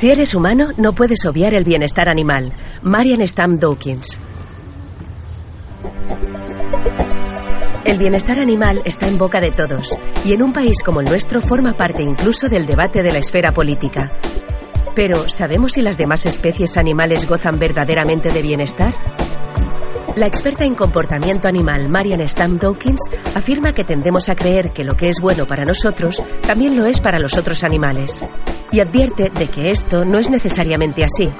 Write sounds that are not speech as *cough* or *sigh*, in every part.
Si eres humano, no puedes obviar el bienestar animal. Marian Stam Dawkins. El bienestar animal está en boca de todos y en un país como el nuestro forma parte incluso del debate de la esfera política. Pero, ¿sabemos si las demás especies animales gozan verdaderamente de bienestar? La experta en comportamiento animal Marian Stam Dawkins afirma que tendemos a creer que lo que es bueno para nosotros también lo es para los otros animales. Y advierte de que esto no es necesariamente así.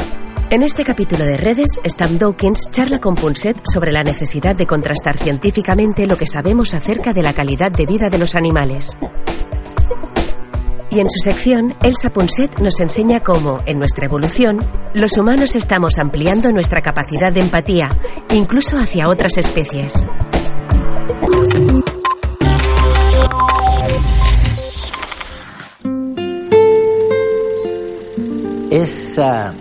En este capítulo de Redes, Stam Dawkins charla con Punset sobre la necesidad de contrastar científicamente lo que sabemos acerca de la calidad de vida de los animales. Y en su sección, Elsa Punset nos enseña cómo, en nuestra evolución, los humanos estamos ampliando nuestra capacidad de empatía, incluso hacia otras especies. Es uh,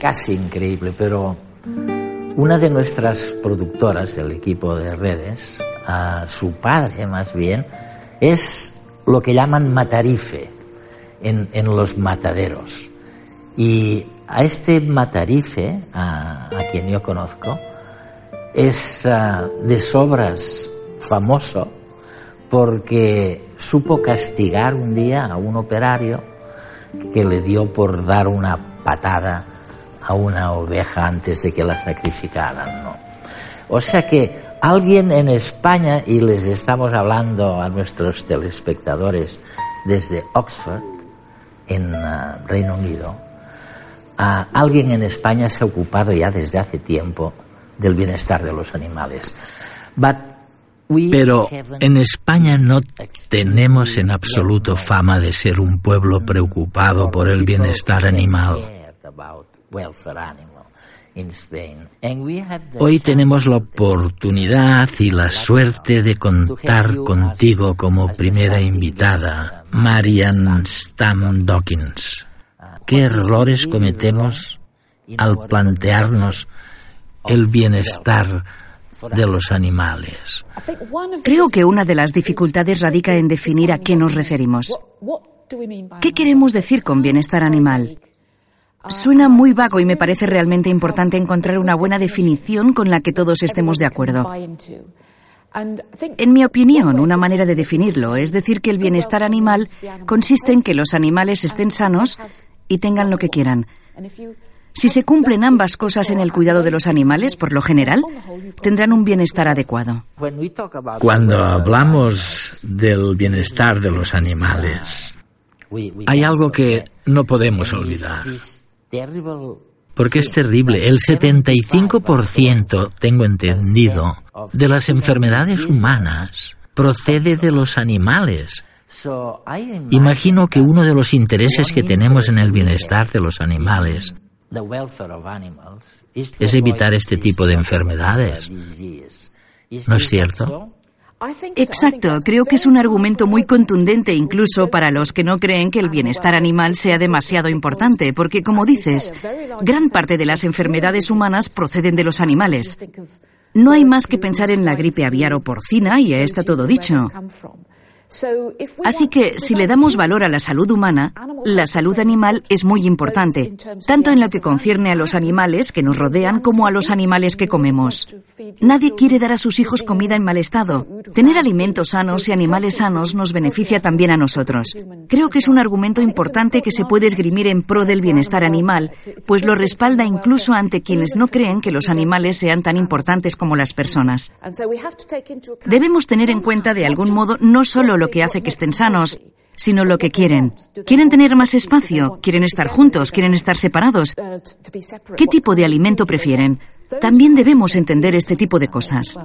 casi increíble, pero una de nuestras productoras del equipo de redes, uh, su padre más bien, es lo que llaman matarife en, los mataderos. Y a este matarife, a, quien yo conozco, es uh, de sobras famoso porque supo castigar un día a un operario que le dio por dar una patada a una oveja antes de que la sacrificaran. ¿no? O sea que alguien en España, y les estamos hablando a nuestros telespectadores desde Oxford, en uh, Reino Unido, uh, alguien en España se ha ocupado ya desde hace tiempo del bienestar de los animales. But pero en España no tenemos en absoluto fama de ser un pueblo preocupado por el bienestar animal. Hoy tenemos la oportunidad y la suerte de contar contigo como primera invitada, Marian Stam Dawkins. ¿Qué errores cometemos al plantearnos el bienestar de los animales? Creo que una de las dificultades radica en definir a qué nos referimos. ¿Qué queremos decir con bienestar animal? Suena muy vago y me parece realmente importante encontrar una buena definición con la que todos estemos de acuerdo. En mi opinión, una manera de definirlo es decir que el bienestar animal consiste en que los animales estén sanos y tengan lo que quieran. Si se cumplen ambas cosas en el cuidado de los animales, por lo general, tendrán un bienestar adecuado. Cuando hablamos del bienestar de los animales, hay algo que no podemos olvidar. Porque es terrible. El 75%, tengo entendido, de las enfermedades humanas procede de los animales. Imagino que uno de los intereses que tenemos en el bienestar de los animales es evitar este tipo de enfermedades. ¿No es cierto? Exacto, creo que es un argumento muy contundente incluso para los que no creen que el bienestar animal sea demasiado importante, porque como dices, gran parte de las enfermedades humanas proceden de los animales. No hay más que pensar en la gripe aviar o porcina y ya está todo dicho. Así que si le damos valor a la salud humana, la salud animal es muy importante, tanto en lo que concierne a los animales que nos rodean como a los animales que comemos. Nadie quiere dar a sus hijos comida en mal estado. Tener alimentos sanos y animales sanos nos beneficia también a nosotros. Creo que es un argumento importante que se puede esgrimir en pro del bienestar animal, pues lo respalda incluso ante quienes no creen que los animales sean tan importantes como las personas. Debemos tener en cuenta de algún modo no solo lo que hace que estén sanos, sino lo que quieren. ¿Quieren tener más espacio? ¿Quieren estar juntos? ¿Quieren estar separados? ¿Qué tipo de alimento prefieren? También debemos entender este tipo de cosas.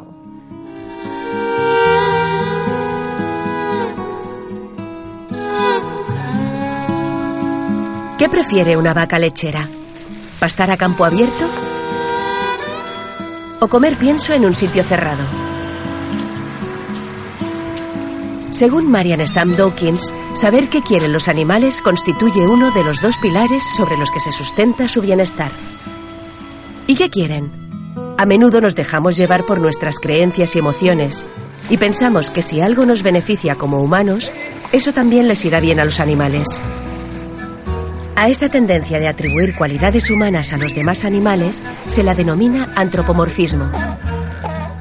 ¿Qué prefiere una vaca lechera? ¿Pastar a campo abierto? ¿O comer pienso en un sitio cerrado? Según Marian Stam Dawkins, saber qué quieren los animales constituye uno de los dos pilares sobre los que se sustenta su bienestar. ¿Y qué quieren? A menudo nos dejamos llevar por nuestras creencias y emociones y pensamos que si algo nos beneficia como humanos, eso también les irá bien a los animales. A esta tendencia de atribuir cualidades humanas a los demás animales se la denomina antropomorfismo.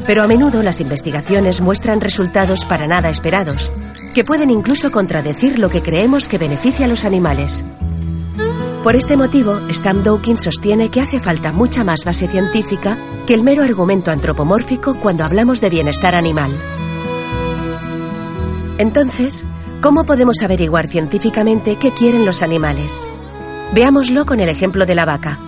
Pero a menudo las investigaciones muestran resultados para nada esperados, que pueden incluso contradecir lo que creemos que beneficia a los animales. Por este motivo, Stam Dawkins sostiene que hace falta mucha más base científica que el mero argumento antropomórfico cuando hablamos de bienestar animal. Entonces, ¿cómo podemos averiguar científicamente qué quieren los animales? Veámoslo con el ejemplo de la vaca.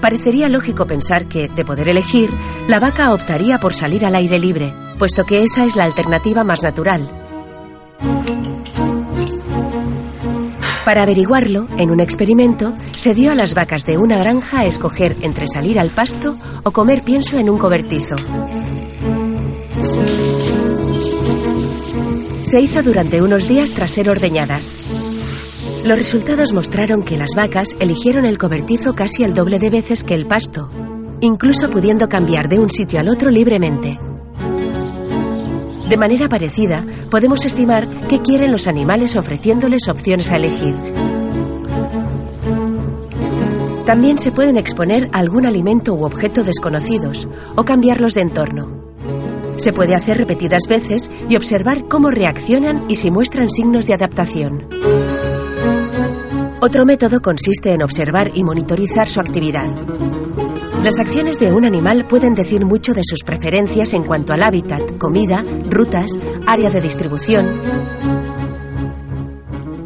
Parecería lógico pensar que, de poder elegir, la vaca optaría por salir al aire libre, puesto que esa es la alternativa más natural. Para averiguarlo, en un experimento, se dio a las vacas de una granja a escoger entre salir al pasto o comer pienso en un cobertizo. Se hizo durante unos días tras ser ordeñadas. Los resultados mostraron que las vacas eligieron el cobertizo casi el doble de veces que el pasto, incluso pudiendo cambiar de un sitio al otro libremente. De manera parecida, podemos estimar qué quieren los animales ofreciéndoles opciones a elegir. También se pueden exponer a algún alimento u objeto desconocidos o cambiarlos de entorno. Se puede hacer repetidas veces y observar cómo reaccionan y si muestran signos de adaptación. Otro método consiste en observar y monitorizar su actividad. Las acciones de un animal pueden decir mucho de sus preferencias en cuanto al hábitat, comida, rutas, área de distribución.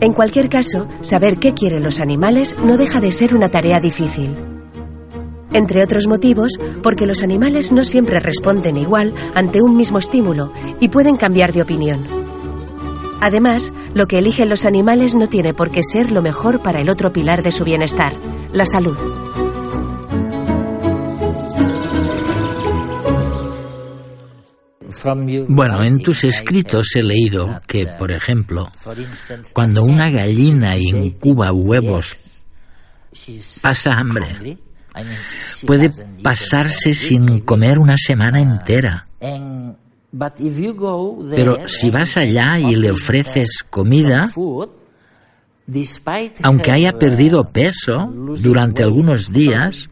En cualquier caso, saber qué quieren los animales no deja de ser una tarea difícil. Entre otros motivos, porque los animales no siempre responden igual ante un mismo estímulo y pueden cambiar de opinión. Además, lo que eligen los animales no tiene por qué ser lo mejor para el otro pilar de su bienestar, la salud. Bueno, en tus escritos he leído que, por ejemplo, cuando una gallina incuba huevos, pasa hambre. Puede pasarse sin comer una semana entera. Pero si vas allá y le ofreces comida, aunque haya perdido peso durante algunos días,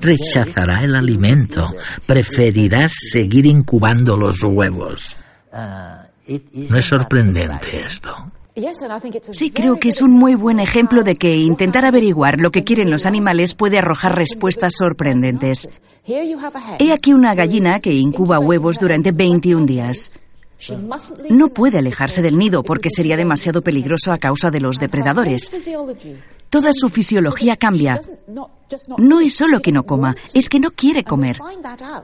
rechazará el alimento, preferirá seguir incubando los huevos. ¿No es sorprendente esto? Sí, creo que es un muy buen ejemplo de que intentar averiguar lo que quieren los animales puede arrojar respuestas sorprendentes. He aquí una gallina que incuba huevos durante 21 días. No puede alejarse del nido porque sería demasiado peligroso a causa de los depredadores. Toda su fisiología cambia. No es solo que no coma, es que no quiere comer.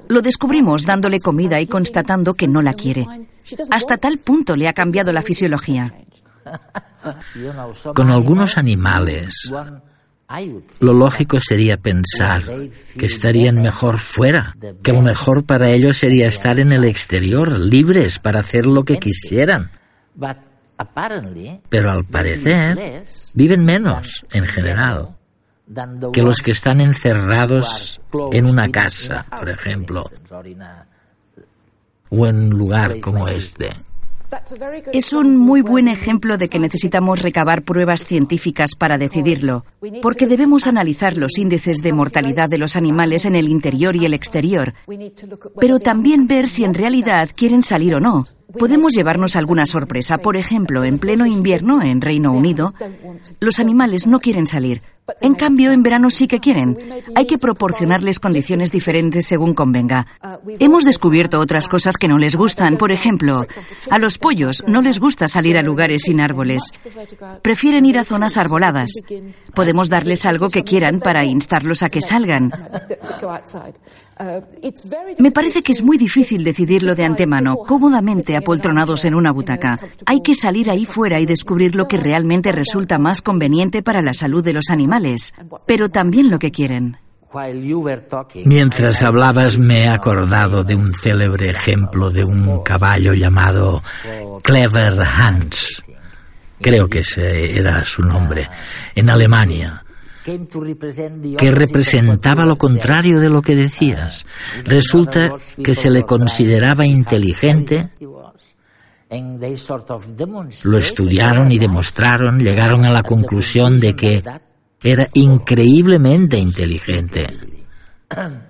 Lo descubrimos dándole comida y constatando que no la quiere. Hasta tal punto le ha cambiado la fisiología. Con algunos animales, lo lógico sería pensar que estarían mejor fuera, que lo mejor para ellos sería estar en el exterior, libres para hacer lo que quisieran. Pero al parecer, viven menos en general que los que están encerrados en una casa, por ejemplo, o en un lugar como este. Es un muy buen ejemplo de que necesitamos recabar pruebas científicas para decidirlo, porque debemos analizar los índices de mortalidad de los animales en el interior y el exterior, pero también ver si en realidad quieren salir o no. Podemos llevarnos alguna sorpresa. Por ejemplo, en pleno invierno en Reino Unido, los animales no quieren salir, en cambio, en verano sí que quieren. Hay que proporcionarles condiciones diferentes según convenga. Hemos descubierto otras cosas que no les gustan. Por ejemplo, a los pollos no les gusta salir a lugares sin árboles. Prefieren ir a zonas arboladas. Podemos darles algo que quieran para instarlos a que salgan. Me parece que es muy difícil decidirlo de antemano, cómodamente apoltronados en una butaca. Hay que salir ahí fuera y descubrir lo que realmente resulta más conveniente para la salud de los animales, pero también lo que quieren. Mientras hablabas me he acordado de un célebre ejemplo de un caballo llamado Clever Hans. Creo que ese era su nombre. En Alemania que representaba lo contrario de lo que decías. Resulta que se le consideraba inteligente. Lo estudiaron y demostraron, llegaron a la conclusión de que Era increíblemente inteligente. *clears throat*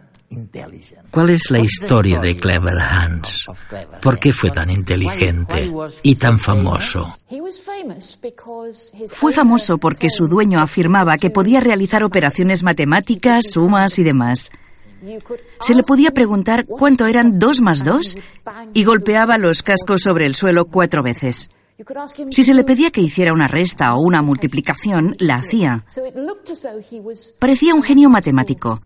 ¿Cuál es la historia de Clever Hans? ¿Por qué fue tan inteligente y tan famoso? Fue famoso porque su dueño afirmaba que podía realizar operaciones matemáticas, sumas y demás. Se le podía preguntar cuánto eran dos más dos y golpeaba los cascos sobre el suelo cuatro veces. Si se le pedía que hiciera una resta o una multiplicación, la hacía. Parecía un genio matemático.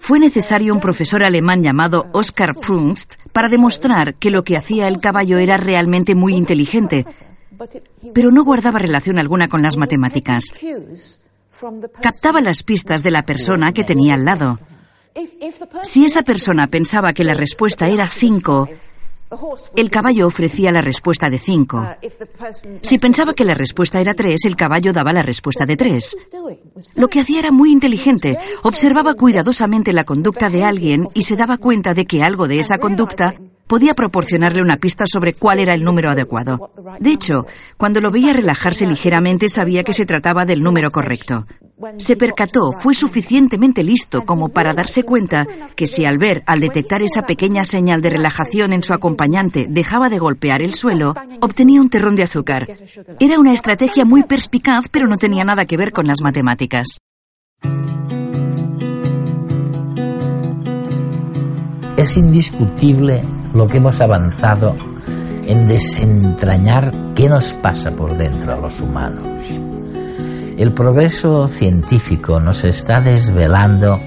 Fue necesario un profesor alemán llamado Oskar Prunst para demostrar que lo que hacía el caballo era realmente muy inteligente, pero no guardaba relación alguna con las matemáticas. Captaba las pistas de la persona que tenía al lado. Si esa persona pensaba que la respuesta era 5, el caballo ofrecía la respuesta de 5. Si pensaba que la respuesta era 3, el caballo daba la respuesta de 3. Lo que hacía era muy inteligente. Observaba cuidadosamente la conducta de alguien y se daba cuenta de que algo de esa conducta podía proporcionarle una pista sobre cuál era el número adecuado. De hecho, cuando lo veía relajarse ligeramente sabía que se trataba del número correcto. Se percató, fue suficientemente listo como para darse cuenta que si al ver, al detectar esa pequeña señal de relajación en su acompañante, dejaba de golpear el suelo, obtenía un terrón de azúcar. Era una estrategia muy perspicaz, pero no tenía nada que ver con las matemáticas. Es indiscutible lo que hemos avanzado en desentrañar qué nos pasa por dentro a los humanos. El progreso científico nos está desvelando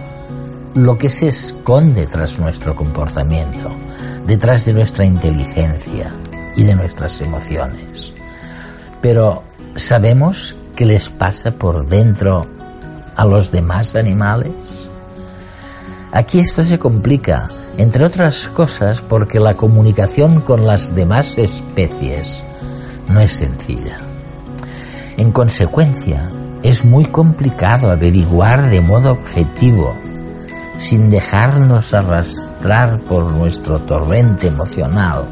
lo que se esconde tras nuestro comportamiento, detrás de nuestra inteligencia y de nuestras emociones. Pero ¿sabemos qué les pasa por dentro a los demás animales? Aquí esto se complica entre otras cosas porque la comunicación con las demás especies no es sencilla. En consecuencia, es muy complicado averiguar de modo objetivo, sin dejarnos arrastrar por nuestro torrente emocional,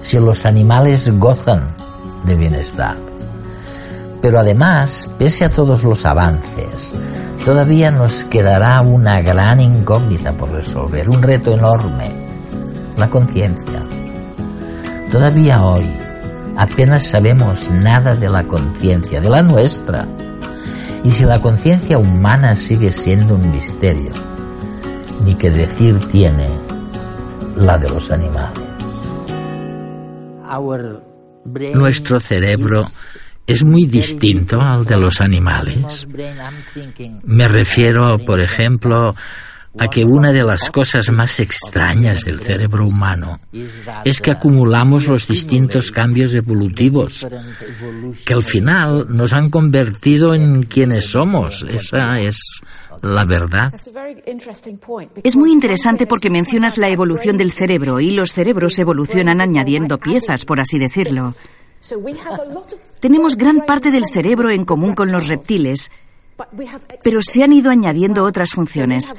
si los animales gozan de bienestar. Pero además, pese a todos los avances, todavía nos quedará una gran incógnita por resolver, un reto enorme, la conciencia. Todavía hoy apenas sabemos nada de la conciencia, de la nuestra. Y si la conciencia humana sigue siendo un misterio, ni que decir tiene la de los animales. Nuestro cerebro es muy distinto al de los animales. Me refiero, por ejemplo, a que una de las cosas más extrañas del cerebro humano es que acumulamos los distintos cambios evolutivos que al final nos han convertido en quienes somos. Esa es la verdad. Es muy interesante porque mencionas la evolución del cerebro y los cerebros evolucionan añadiendo piezas, por así decirlo. Tenemos gran parte del cerebro en común con los reptiles, pero se han ido añadiendo otras funciones.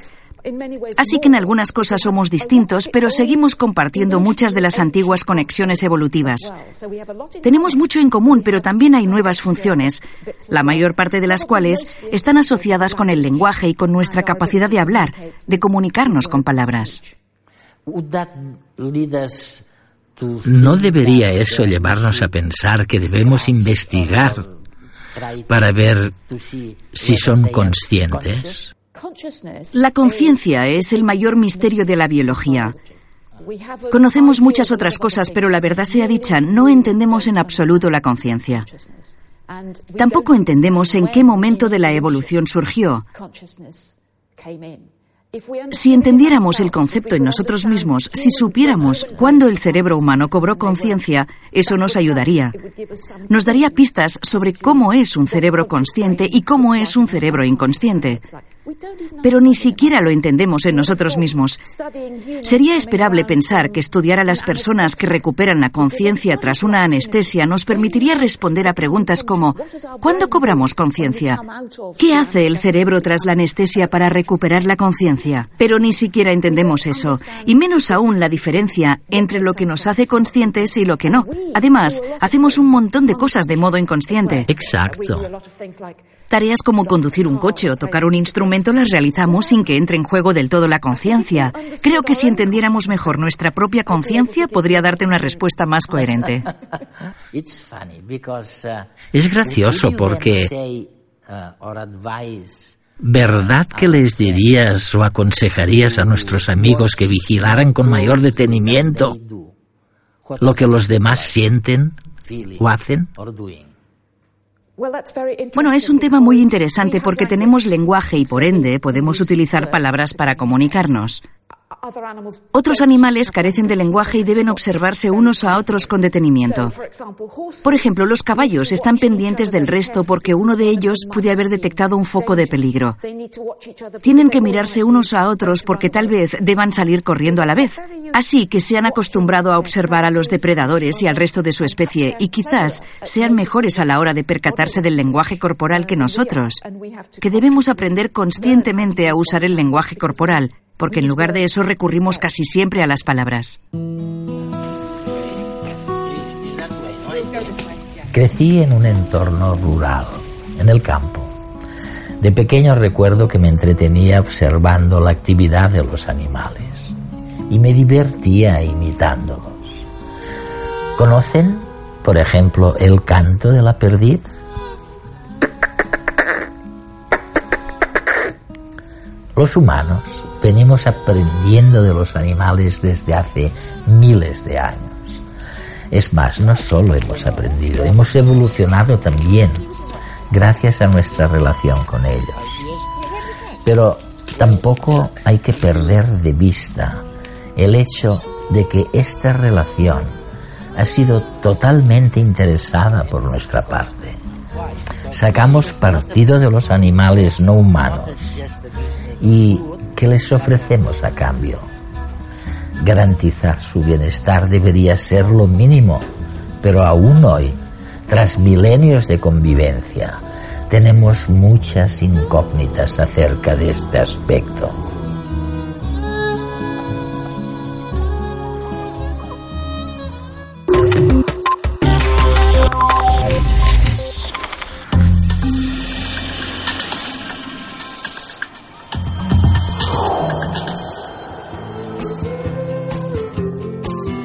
Así que en algunas cosas somos distintos, pero seguimos compartiendo muchas de las antiguas conexiones evolutivas. Tenemos mucho en común, pero también hay nuevas funciones, la mayor parte de las cuales están asociadas con el lenguaje y con nuestra capacidad de hablar, de comunicarnos con palabras. ¿No debería eso llevarnos a pensar que debemos investigar para ver si son conscientes? La conciencia es el mayor misterio de la biología. Conocemos muchas otras cosas, pero la verdad sea dicha, no entendemos en absoluto la conciencia. Tampoco entendemos en qué momento de la evolución surgió. Si entendiéramos el concepto en nosotros mismos, si supiéramos cuándo el cerebro humano cobró conciencia, eso nos ayudaría. Nos daría pistas sobre cómo es un cerebro consciente y cómo es un cerebro inconsciente. Pero ni siquiera lo entendemos en nosotros mismos. Sería esperable pensar que estudiar a las personas que recuperan la conciencia tras una anestesia nos permitiría responder a preguntas como ¿cuándo cobramos conciencia? ¿Qué hace el cerebro tras la anestesia para recuperar la conciencia? Pero ni siquiera entendemos eso, y menos aún la diferencia entre lo que nos hace conscientes y lo que no. Además, hacemos un montón de cosas de modo inconsciente. Exacto. Tareas como conducir un coche o tocar un instrumento las realizamos sin que entre en juego del todo la conciencia. Creo que si entendiéramos mejor nuestra propia conciencia podría darte una respuesta más coherente. Es gracioso porque... ¿Verdad que les dirías o aconsejarías a nuestros amigos que vigilaran con mayor detenimiento lo que los demás sienten o hacen? Bueno, es un tema muy interesante porque tenemos lenguaje y por ende podemos utilizar palabras para comunicarnos. Otros animales carecen de lenguaje y deben observarse unos a otros con detenimiento. Por ejemplo, los caballos están pendientes del resto porque uno de ellos puede haber detectado un foco de peligro. Tienen que mirarse unos a otros porque tal vez deban salir corriendo a la vez. Así que se han acostumbrado a observar a los depredadores y al resto de su especie y quizás sean mejores a la hora de percatarse del lenguaje corporal que nosotros, que debemos aprender conscientemente a usar el lenguaje corporal porque en lugar de eso recurrimos casi siempre a las palabras. Crecí en un entorno rural, en el campo. De pequeño recuerdo que me entretenía observando la actividad de los animales y me divertía imitándolos. ¿Conocen, por ejemplo, el canto de la perdiz? Los humanos venimos aprendiendo de los animales desde hace miles de años. Es más, no solo hemos aprendido, hemos evolucionado también gracias a nuestra relación con ellos. Pero tampoco hay que perder de vista el hecho de que esta relación ha sido totalmente interesada por nuestra parte. Sacamos partido de los animales no humanos y ¿Qué les ofrecemos a cambio? Garantizar su bienestar debería ser lo mínimo, pero aún hoy, tras milenios de convivencia, tenemos muchas incógnitas acerca de este aspecto.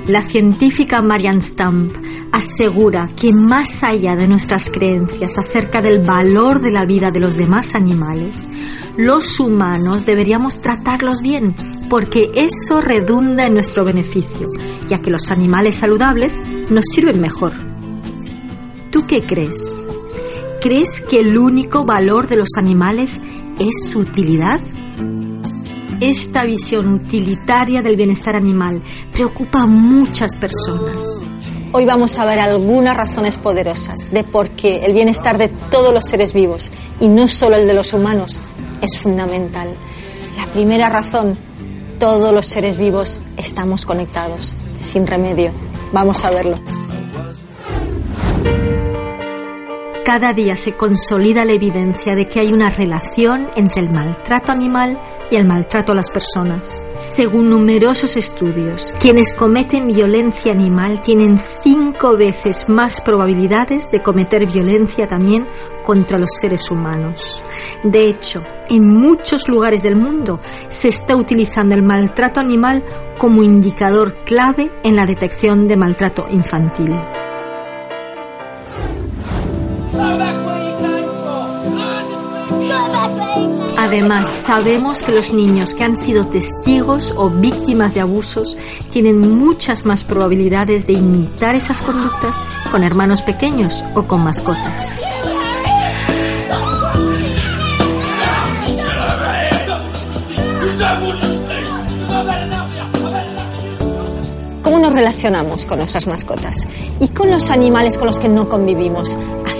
La científica Marian Stamp asegura que más allá de nuestras creencias acerca del valor de la vida de los demás animales, los humanos deberíamos tratarlos bien, porque eso redunda en nuestro beneficio, ya que los animales saludables nos sirven mejor. ¿Tú qué crees? ¿Crees que el único valor de los animales es su utilidad? Esta visión utilitaria del bienestar animal preocupa a muchas personas. Hoy vamos a ver algunas razones poderosas de por qué el bienestar de todos los seres vivos, y no solo el de los humanos, es fundamental. La primera razón, todos los seres vivos estamos conectados, sin remedio. Vamos a verlo. Cada día se consolida la evidencia de que hay una relación entre el maltrato animal y el maltrato a las personas. Según numerosos estudios, quienes cometen violencia animal tienen cinco veces más probabilidades de cometer violencia también contra los seres humanos. De hecho, en muchos lugares del mundo se está utilizando el maltrato animal como indicador clave en la detección de maltrato infantil. Además, sabemos que los niños que han sido testigos o víctimas de abusos tienen muchas más probabilidades de imitar esas conductas con hermanos pequeños o con mascotas. ¿Cómo nos relacionamos con nuestras mascotas? Y con los animales con los que no convivimos.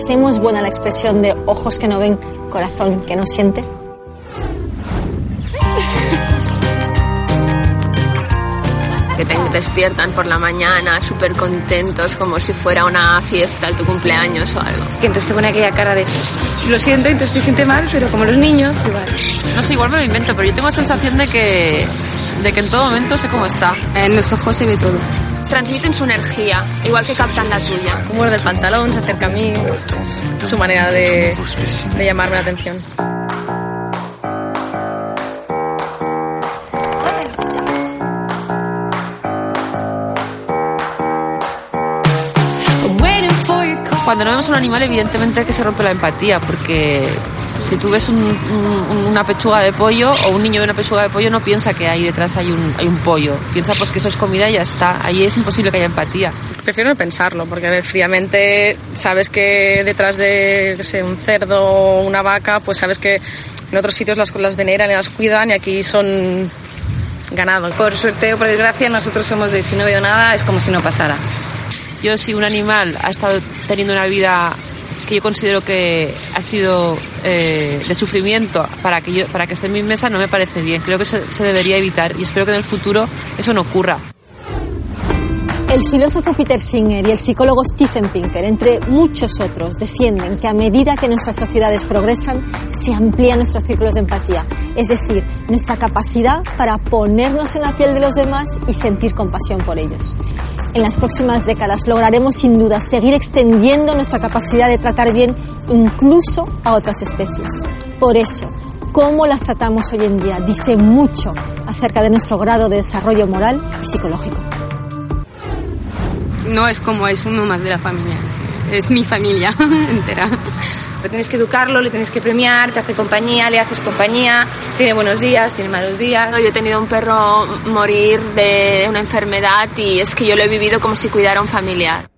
¿Hacemos buena la expresión de ojos que no ven, corazón que no siente? que te despiertan por la mañana súper contentos, como si fuera una fiesta, tu cumpleaños o algo. Que entonces te pone aquella cara de, lo siento, entonces te siente mal, pero como los niños, igual. No sé, igual me lo invento, pero yo tengo la sensación de que, de que en todo momento sé cómo está. En los ojos se ve todo. Transmiten su energía, igual que captan la tuya. Muerde el pantalón, se acerca a mí, su manera de, de llamarme la atención. Cuando no vemos un animal, evidentemente que se rompe la empatía, porque si tú ves una pechuga de pollo o un niño ve una pechuga de pollo, no piensa que ahí detrás hay un, hay un pollo. Piensa pues que eso es comida y ya está. Ahí es imposible que haya empatía. Prefiero no pensarlo, porque a ver, fríamente sabes que detrás de un cerdo o una vaca, pues sabes que en otros sitios las, las veneran y las cuidan y aquí son ganado. Por suerte o por desgracia, nosotros somos de si no veo nada, es como si no pasara. Yo si un animal ha estado teniendo una vida que yo considero que ha sido eh, de sufrimiento para que, yo, para que esté en mi mesa no me parece bien. Creo que se, se debería evitar y espero que en el futuro eso no ocurra. El filósofo Peter Singer y el psicólogo Stephen Pinker, entre muchos otros, defienden que a medida que nuestras sociedades progresan, se amplían nuestros círculos de empatía, es decir, nuestra capacidad para ponernos en la piel de los demás y sentir compasión por ellos. En las próximas décadas lograremos sin duda seguir extendiendo nuestra capacidad de tratar bien incluso a otras especies. Por eso, cómo las tratamos hoy en día dice mucho acerca de nuestro grado de desarrollo moral y psicológico no es como es uno más de la familia, es mi familia *laughs* entera. Pero tienes que educarlo, le tienes que premiar, te hace compañía, le haces compañía, tiene buenos días, tiene malos días. Yo he tenido un perro morir de una enfermedad y es que yo lo he vivido como si cuidara a un familiar.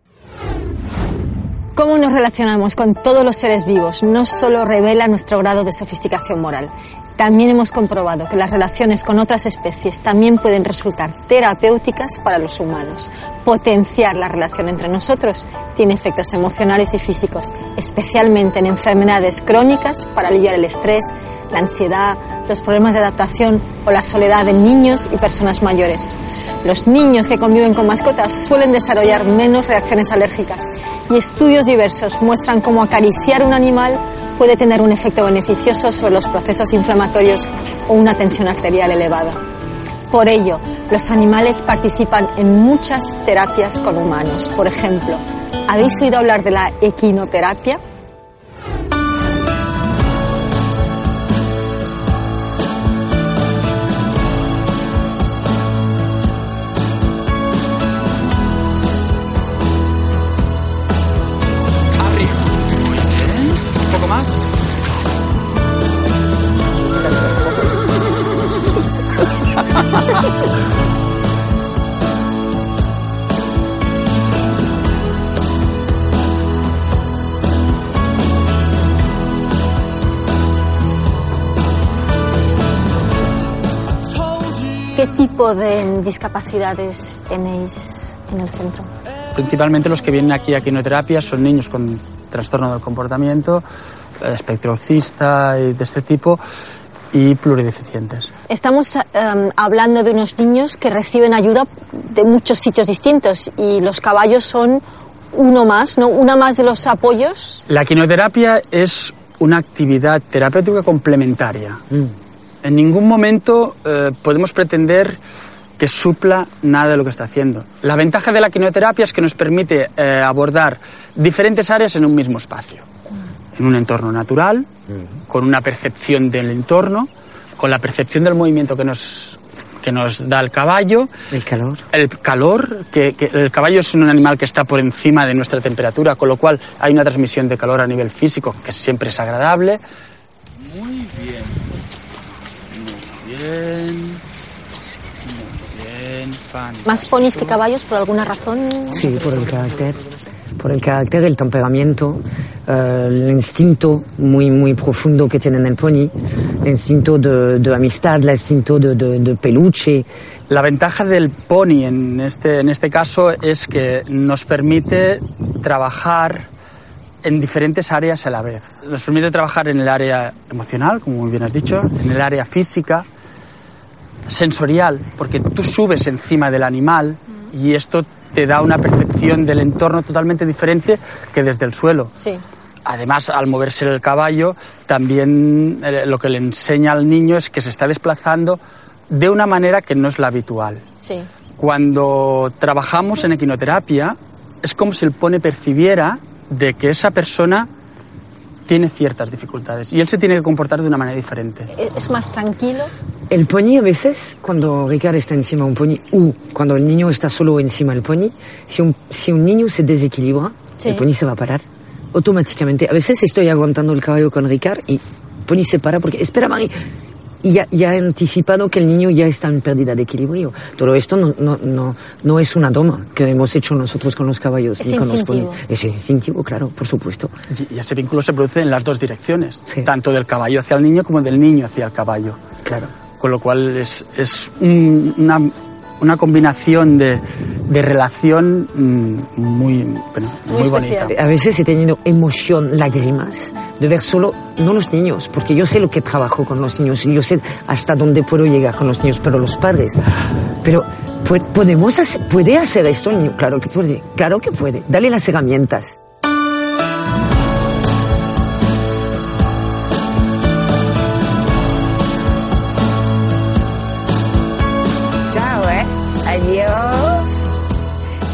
Cómo nos relacionamos con todos los seres vivos no solo revela nuestro grado de sofisticación moral, también hemos comprobado que las relaciones con otras especies también pueden resultar terapéuticas para los humanos. Potenciar la relación entre nosotros tiene efectos emocionales y físicos, especialmente en enfermedades crónicas para aliviar el estrés, la ansiedad, los problemas de adaptación o la soledad en niños y personas mayores. Los niños que conviven con mascotas suelen desarrollar menos reacciones alérgicas y estudios diversos muestran cómo acariciar un animal puede tener un efecto beneficioso sobre los procesos inflamatorios o una tensión arterial elevada. Por ello, los animales participan en muchas terapias con humanos. Por ejemplo, ¿habéis oído hablar de la equinoterapia? ¿Qué tipo de discapacidades tenéis en el centro? Principalmente los que vienen aquí a quinoterapia son niños con trastorno del comportamiento, eh, espectro autista y de este tipo y plurideficientes. Estamos em, hablando de unos niños que reciben ayuda de muchos sitios distintos y los caballos son uno más, ¿no? Una más de los apoyos. La quinoterapia es una actividad terapéutica complementaria. Mm en ningún momento eh, podemos pretender que supla nada de lo que está haciendo. La ventaja de la quinoterapia es que nos permite eh, abordar diferentes áreas en un mismo espacio. En un entorno natural, con una percepción del entorno, con la percepción del movimiento que nos, que nos da el caballo. El calor. El calor, que, que, el caballo es un animal que está por encima de nuestra temperatura, con lo cual hay una transmisión de calor a nivel físico que siempre es agradable. Muy bien. Bien. Muy bien. ¿Más ponis que caballos por alguna razón? Sí, por el carácter. Por el carácter, el temperamento, uh, el instinto muy, muy profundo que tienen el pony, el instinto de, de amistad, el instinto de, de, de, peluche. La ventaja del pony en este, en este caso es que nos permite trabajar en diferentes áreas a la vez. Nos permite trabajar en el área emocional, como muy bien has dicho, en el área física, sensorial, porque tú subes encima del animal y esto te da una percepción del entorno totalmente diferente que desde el suelo. Sí. Además, al moverse el caballo, también eh, lo que le enseña al niño es que se está desplazando de una manera que no es la habitual. Sí. Cuando trabajamos en equinoterapia, es como si el pone percibiera de que esa persona tiene ciertas dificultades y él se tiene que comportar de una manera diferente. ¿Es más tranquilo? El pony a veces, cuando Ricard está encima de un pony, o cuando el niño está solo encima del pony, si un, si un niño se desequilibra, Sí. el pony se va a parar automáticamente. A veces estoy aguantando el caballo con Ricard y el pony se para porque, espera, Mari, y ya, ya he anticipado que el niño ya está en pérdida de equilibrio. Todo esto no, no, no, no es una toma que hemos hecho nosotros con los caballos Es ni con los instintivo. ponies. Es instintivo, claro, por supuesto. Y y ese vínculo se produce en las dos direcciones, tanto del caballo hacia el niño como del niño hacia el caballo. Claro. Con lo cual es, es un- una, una combinación de, de relación mm, muy, bueno, muy, bonita. A veces he tenido emoción, lágrimas, de ver solo, no los niños, porque yo sé lo que trabajo con los niños y yo sé hasta dónde puedo llegar con los niños, pero los padres. Pero, ¿pu- ¿podemos hacer, ¿puede hacer esto el niño? Claro que puede, claro que puede. Dale las herramientas.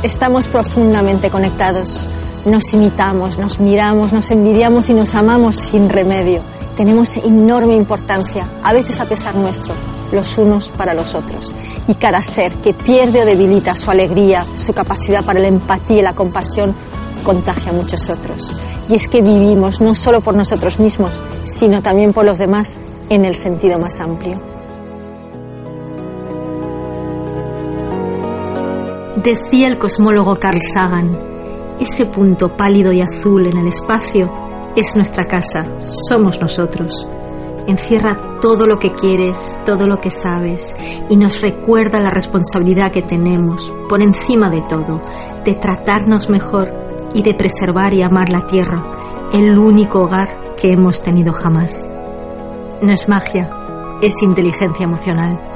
Estamos profundamente conectados. Nos imitamos, nos miramos, nos envidiamos y nos amamos sin remedio. Tenemos enorme importancia, a veces a pesar nuestro, los unos para los otros. Y cada ser que pierde o debilita su alegría, su capacidad para la empatía y la compasión, contagia a muchos otros. Y es que vivimos no solo por nosotros mismos, sino también por los demás en el sentido más amplio. Decía el cosmólogo Carl Sagan, ese punto pálido y azul en el espacio es nuestra casa, somos nosotros. Encierra todo lo que quieres, todo lo que sabes y nos recuerda la responsabilidad que tenemos, por encima de todo, de tratarnos mejor y de preservar y amar la tierra, el único hogar que hemos tenido jamás. No es magia, es inteligencia emocional.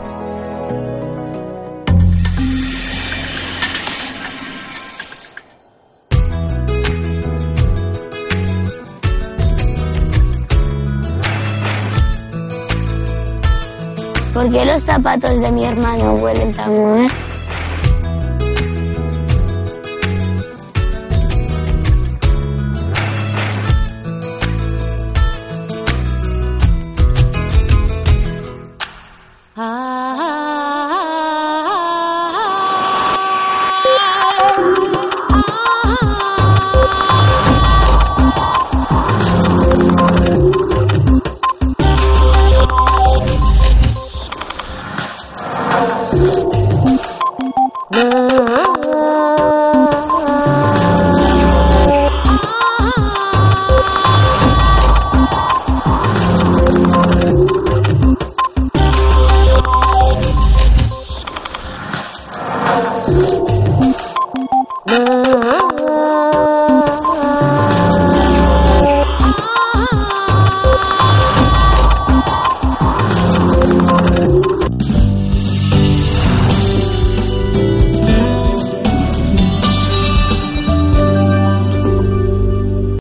¿Por qué los zapatos de mi hermano huelen tan mal? Thank